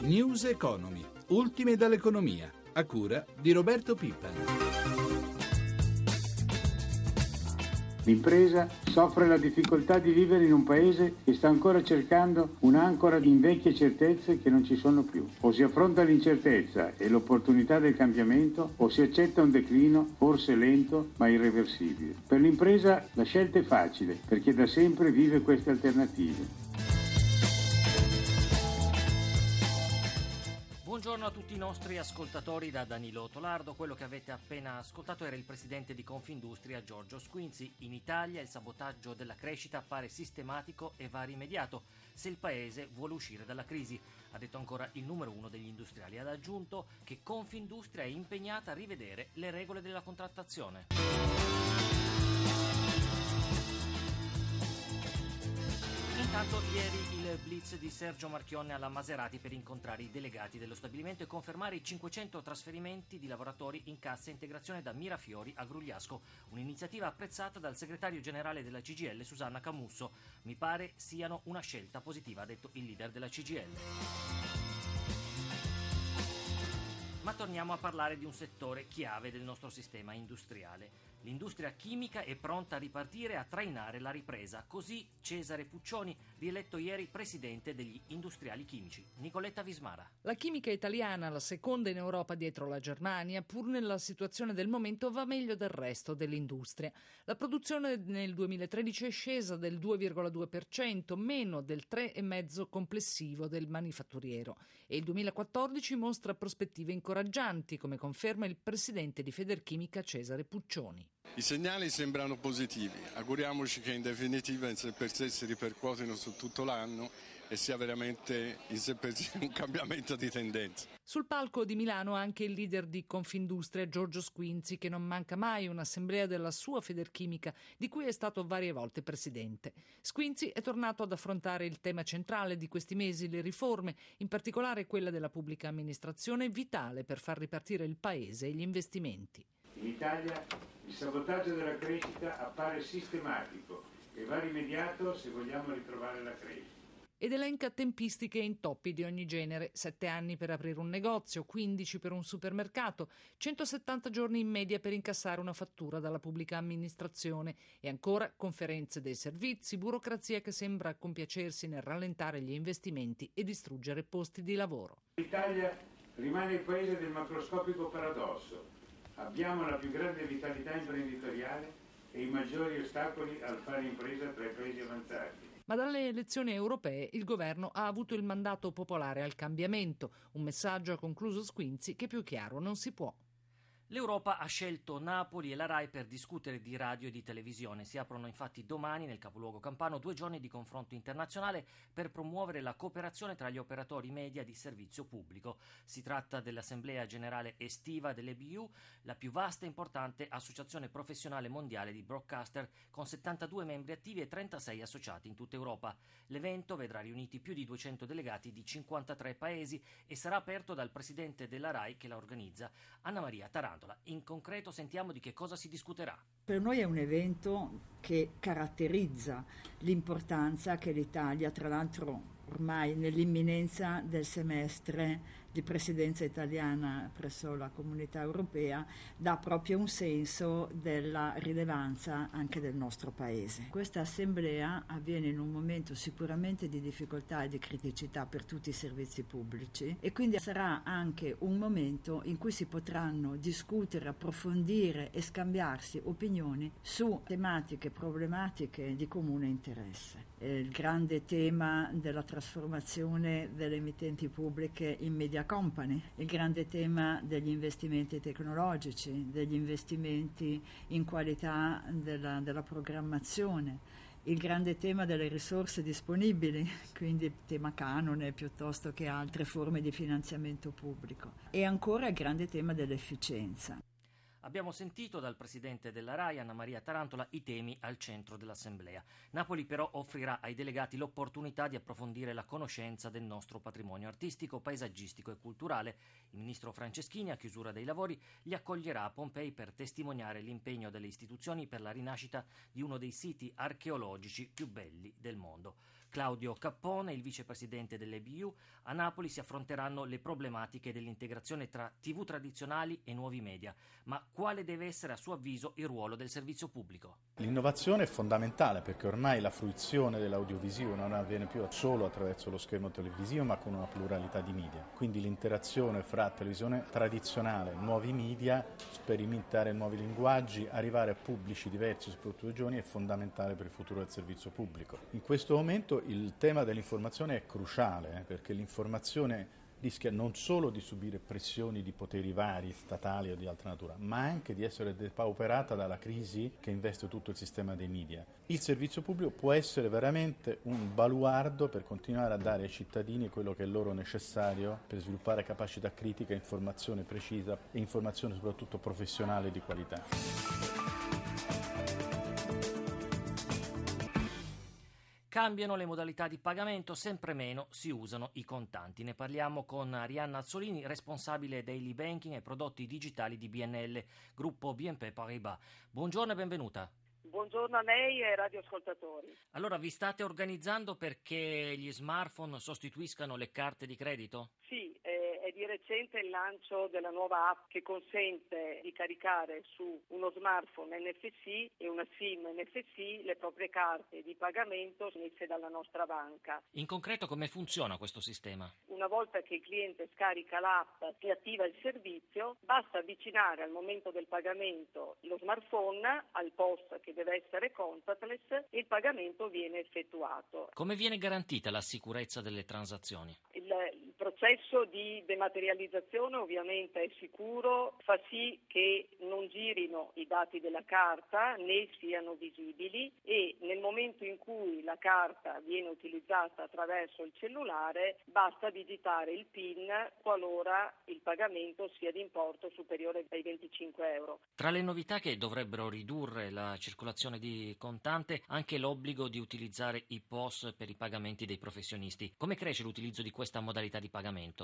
News Economy, ultime dall'economia, a cura di Roberto Pippa. L'impresa soffre la difficoltà di vivere in un paese che sta ancora cercando un'ancora in vecchie certezze che non ci sono più. O si affronta l'incertezza e l'opportunità del cambiamento o si accetta un declino forse lento ma irreversibile. Per l'impresa la scelta è facile perché da sempre vive queste alternative. Buongiorno a tutti i nostri ascoltatori da Danilo Tolardo. Quello che avete appena ascoltato era il presidente di Confindustria Giorgio Squinzi. In Italia il sabotaggio della crescita appare sistematico e va rimediato se il paese vuole uscire dalla crisi. Ha detto ancora il numero uno degli industriali. Ha aggiunto che Confindustria è impegnata a rivedere le regole della contrattazione. Intanto ieri il blitz di Sergio Marchionne alla Maserati per incontrare i delegati dello stabilimento e confermare i 500 trasferimenti di lavoratori in cassa integrazione da Mirafiori a Grugliasco, un'iniziativa apprezzata dal segretario generale della CGL Susanna Camusso. Mi pare siano una scelta positiva, ha detto il leader della CGL. Ma torniamo a parlare di un settore chiave del nostro sistema industriale. L'industria chimica è pronta a ripartire e a trainare la ripresa. Così Cesare Puccioni, rieletto ieri presidente degli industriali chimici. Nicoletta Vismara. La chimica italiana, la seconda in Europa dietro la Germania, pur nella situazione del momento, va meglio del resto dell'industria. La produzione nel 2013 è scesa del 2,2%, meno del 3,5% complessivo del manifatturiero. E il 2014 mostra prospettive incoraggianti come conferma il presidente di Federchimica Cesare Puccioni. I segnali sembrano positivi, auguriamoci che in definitiva in sé per sé si ripercuotino su tutto l'anno e sia veramente in sé per sé un cambiamento di tendenza. Sul palco di Milano anche il leader di Confindustria Giorgio Squinzi che non manca mai un'assemblea della sua Federchimica di cui è stato varie volte presidente. Squinzi è tornato ad affrontare il tema centrale di questi mesi, le riforme, in particolare quella della pubblica amministrazione, vitale per far ripartire il paese e gli investimenti. In Italia il sabotaggio della crescita appare sistematico e va rimediato se vogliamo ritrovare la crescita. Ed elenca tempistiche e intoppi di ogni genere, 7 anni per aprire un negozio, 15 per un supermercato, 170 giorni in media per incassare una fattura dalla pubblica amministrazione. E ancora conferenze dei servizi, burocrazia che sembra compiacersi nel rallentare gli investimenti e distruggere posti di lavoro. L'Italia rimane il paese del macroscopico paradosso Abbiamo la più grande vitalità imprenditoriale e i maggiori ostacoli al fare impresa tra i paesi avanzati. Ma dalle elezioni europee il governo ha avuto il mandato popolare al cambiamento, un messaggio ha concluso Squinzi che più chiaro non si può. L'Europa ha scelto Napoli e la RAI per discutere di radio e di televisione. Si aprono infatti domani nel capoluogo campano due giorni di confronto internazionale per promuovere la cooperazione tra gli operatori media di servizio pubblico. Si tratta dell'Assemblea Generale Estiva dell'EBU, la più vasta e importante associazione professionale mondiale di broadcaster con 72 membri attivi e 36 associati in tutta Europa. L'evento vedrà riuniti più di 200 delegati di 53 paesi e sarà aperto dal presidente della RAI che la organizza, Anna Maria Taranto. Tarantola. In concreto sentiamo di che cosa si discuterà. Per noi è un evento che caratterizza l'importanza che l'Italia, tra l'altro ormai nell'imminenza del semestre di presidenza italiana presso la comunità europea dà proprio un senso della rilevanza anche del nostro paese. Questa assemblea avviene in un momento sicuramente di difficoltà e di criticità per tutti i servizi pubblici e quindi sarà anche un momento in cui si potranno discutere, approfondire e scambiarsi opinioni su tematiche, problematiche di comune interesse. Il grande tema della trasformazione delle emittenti pubbliche in media company, il grande tema degli investimenti tecnologici, degli investimenti in qualità della, della programmazione, il grande tema delle risorse disponibili, quindi tema canone piuttosto che altre forme di finanziamento pubblico, e ancora il grande tema dell'efficienza. Abbiamo sentito dal presidente della RAI, Anna Maria Tarantola, i temi al centro dell'Assemblea. Napoli però offrirà ai delegati l'opportunità di approfondire la conoscenza del nostro patrimonio artistico, paesaggistico e culturale. Il ministro Franceschini, a chiusura dei lavori, li accoglierà a Pompei per testimoniare l'impegno delle istituzioni per la rinascita di uno dei siti archeologici più belli del mondo. Claudio Cappone, il vicepresidente dell'EBU. A Napoli si affronteranno le problematiche dell'integrazione tra TV tradizionali e nuovi media. Ma quale deve essere a suo avviso il ruolo del servizio pubblico? L'innovazione è fondamentale perché ormai la fruizione dell'audiovisivo non avviene più solo attraverso lo schermo televisivo ma con una pluralità di media. Quindi l'interazione fra televisione tradizionale nuovi media, sperimentare nuovi linguaggi, arrivare a pubblici diversi, soprattutto giovani, è fondamentale per il futuro del servizio pubblico. In questo momento il tema dell'informazione è cruciale eh, perché l'informazione rischia non solo di subire pressioni di poteri vari, statali o di altra natura, ma anche di essere depauperata dalla crisi che investe tutto il sistema dei media. Il servizio pubblico può essere veramente un baluardo per continuare a dare ai cittadini quello che è loro necessario per sviluppare capacità critica, informazione precisa e informazione soprattutto professionale di qualità. Cambiano le modalità di pagamento, sempre meno si usano i contanti. Ne parliamo con Arianna Azzolini, responsabile daily banking e prodotti digitali di BNL, gruppo BNP Paribas. Buongiorno e benvenuta. Buongiorno a lei e ai radioascoltatori. Allora, vi state organizzando perché gli smartphone sostituiscano le carte di credito? Sì, è di recente il lancio della nuova app che consente di caricare su uno smartphone NFC e una SIM NFC le proprie carte di pagamento emesse dalla nostra banca. In concreto come funziona questo sistema? Una volta che il cliente scarica l'app e attiva il servizio, basta avvicinare al momento del pagamento lo smartphone al post che deve essere contactless e il pagamento viene effettuato. Come viene garantita la sicurezza delle transazioni? Il processo di dematerializzazione ovviamente è sicuro, fa sì che non girino i dati della carta né siano visibili e nel momento in cui la carta viene utilizzata attraverso il cellulare basta digitare il PIN qualora il pagamento sia di importo superiore ai 25 euro. Tra le novità che dovrebbero ridurre la circolazione di contante anche l'obbligo di utilizzare i POS per i pagamenti dei professionisti. Come cresce l'utilizzo di questa modalità di pagamento?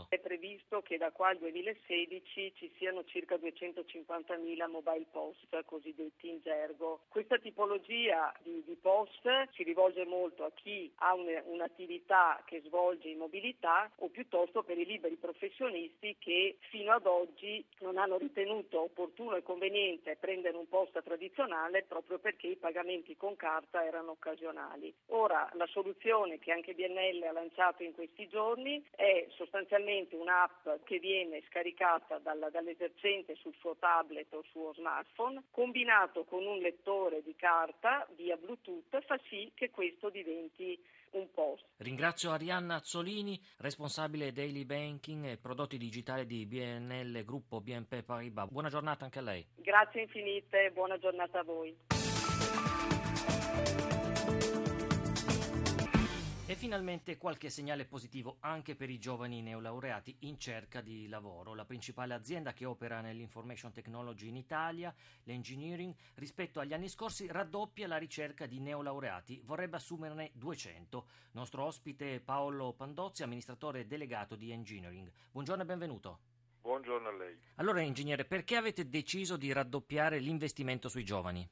È previsto che da qua al 2016 ci siano circa 250.000 mobile post, cosiddetti in gergo. Questa tipologia di, di post si rivolge molto a chi ha un, un'attività che svolge in mobilità o piuttosto per i liberi professionisti che fino ad oggi non hanno ritenuto opportuno e conveniente prendere un post tradizionale proprio perché i pagamenti con carta erano occasionali. Ora la soluzione che anche BNL ha lanciato in questi giorni è sostanzialmente un'app che viene scaricata dalla, dall'esercente sul suo tablet o suo smartphone, combinato con un lettore di carta via Bluetooth, fa sì che questo diventi un post. Ringrazio Arianna Azzolini, responsabile Daily Banking e prodotti digitali di BNL Gruppo BNP Paribas. Buona giornata anche a lei. Grazie infinite, buona giornata a voi. E finalmente qualche segnale positivo anche per i giovani neolaureati in cerca di lavoro. La principale azienda che opera nell'information technology in Italia, l'engineering, rispetto agli anni scorsi raddoppia la ricerca di neolaureati, vorrebbe assumerne 200. Nostro ospite Paolo Pandozzi, amministratore delegato di engineering. Buongiorno e benvenuto. Buongiorno a lei. Allora, ingegnere, perché avete deciso di raddoppiare l'investimento sui giovani?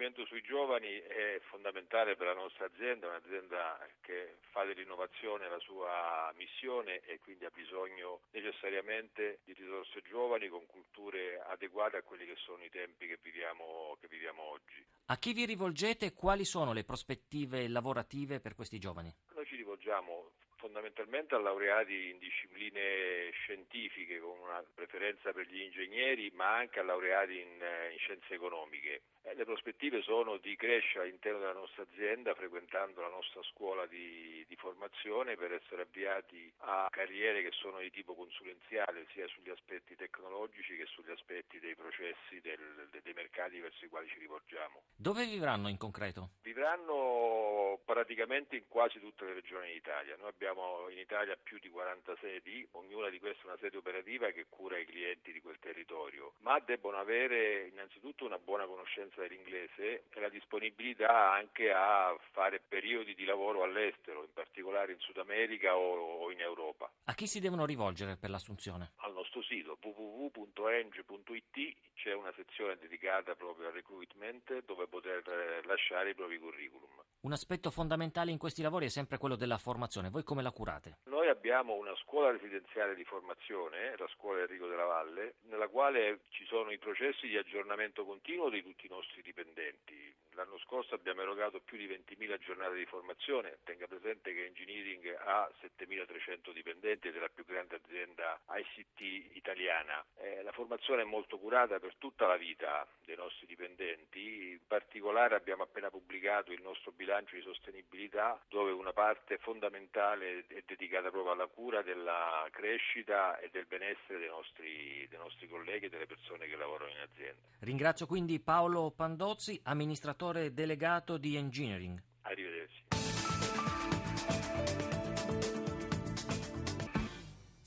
L'investimento sui giovani è fondamentale per la nostra azienda, un'azienda che fa dell'innovazione la sua missione e quindi ha bisogno necessariamente di risorse giovani con culture adeguate a quelli che sono i tempi che viviamo, che viviamo oggi. A chi vi rivolgete e quali sono le prospettive lavorative per questi giovani? Noi ci rivolgiamo fondamentalmente a laureati in discipline scientifiche con una preferenza per gli ingegneri, ma anche a laureati in, in scienze economiche. Eh, le prospettive sono di crescere all'interno della nostra azienda frequentando la nostra scuola di, di, formazione per essere avviati a carriere che sono di tipo consulenziale sia sugli aspetti tecnologici che sugli aspetti dei processi del, dei mercati verso i quali ci rivolgiamo. Dove vivranno in concreto? Vivranno praticamente in quasi tutte le regioni d'Italia. Noi abbiamo in Italia più di 40 sedi, ognuna di queste è una sede operativa che cura i clienti di quel territorio, ma debbono avere innanzitutto una buona conoscenza conoscenza dell'inglese e la disponibilità anche a fare periodi di lavoro all'estero, in particolare in Sud America o, in Europa. A chi si devono rivolgere per l'assunzione? Al nostro sito www.eng.it c'è una sezione dedicata proprio al recruitment dove poter lasciare i propri curriculum. Un aspetto fondamentale in questi lavori è sempre quello della formazione. Voi come la curate? Noi abbiamo una scuola residenziale di formazione, la scuola Enrico della Valle, nella quale ci sono i processi di aggiornamento continuo di tutti i nostri dipendenti. L'anno scorso abbiamo erogato più di 20.000 giornate di formazione, tenga presente che Engineering ha 7.300 dipendenti ed è la più grande azienda ICT italiana. Eh, la formazione è molto curata per tutta la vita dei nostri dipendenti, in particolare abbiamo appena pubblicato il nostro bilancio di sostenibilità dove una parte fondamentale è dedicata proprio alla cura della crescita e del benessere dei nostri, dei nostri colleghi e delle persone che lavorano in azienda. Ringrazio quindi Paolo Pandozzi, amministratore delegato di Engineering. Arrivederci.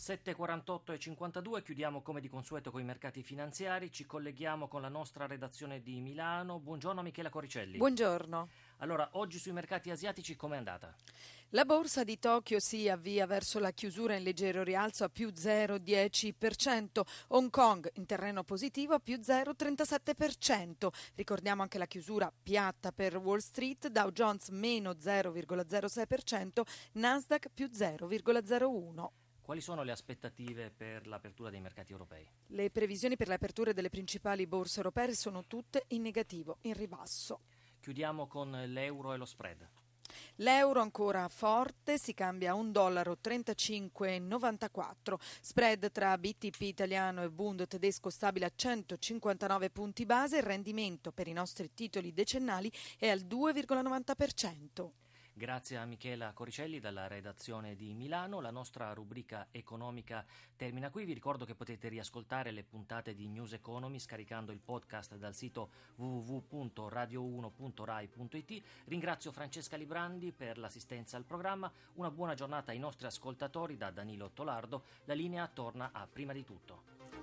7.48 e 52, chiudiamo come di consueto con i mercati finanziari, ci colleghiamo con la nostra redazione di Milano. Buongiorno Michela Coricelli. Buongiorno. Allora, oggi sui mercati asiatici com'è andata? La borsa di Tokyo si avvia verso la chiusura in leggero rialzo a più 0,10%, Hong Kong in terreno positivo a più 0,37%. Ricordiamo anche la chiusura piatta per Wall Street, Dow Jones meno 0,06%, Nasdaq più 0,01%. Quali sono le aspettative per l'apertura dei mercati europei? Le previsioni per l'apertura delle principali borse europee sono tutte in negativo, in ribasso. Chiudiamo con l'euro e lo spread. L'euro ancora forte, si cambia a 1,3594 dollaro Spread tra BTP italiano e Bund tedesco stabile a 159 punti base. Il rendimento per i nostri titoli decennali è al 2,90%. Grazie a Michela Coricelli dalla redazione di Milano. La nostra rubrica economica termina qui. Vi ricordo che potete riascoltare le puntate di News Economy scaricando il podcast dal sito www.radio1.rai.it. Ringrazio Francesca Librandi per l'assistenza al programma. Una buona giornata ai nostri ascoltatori da Danilo Tolardo. La linea torna a prima di tutto.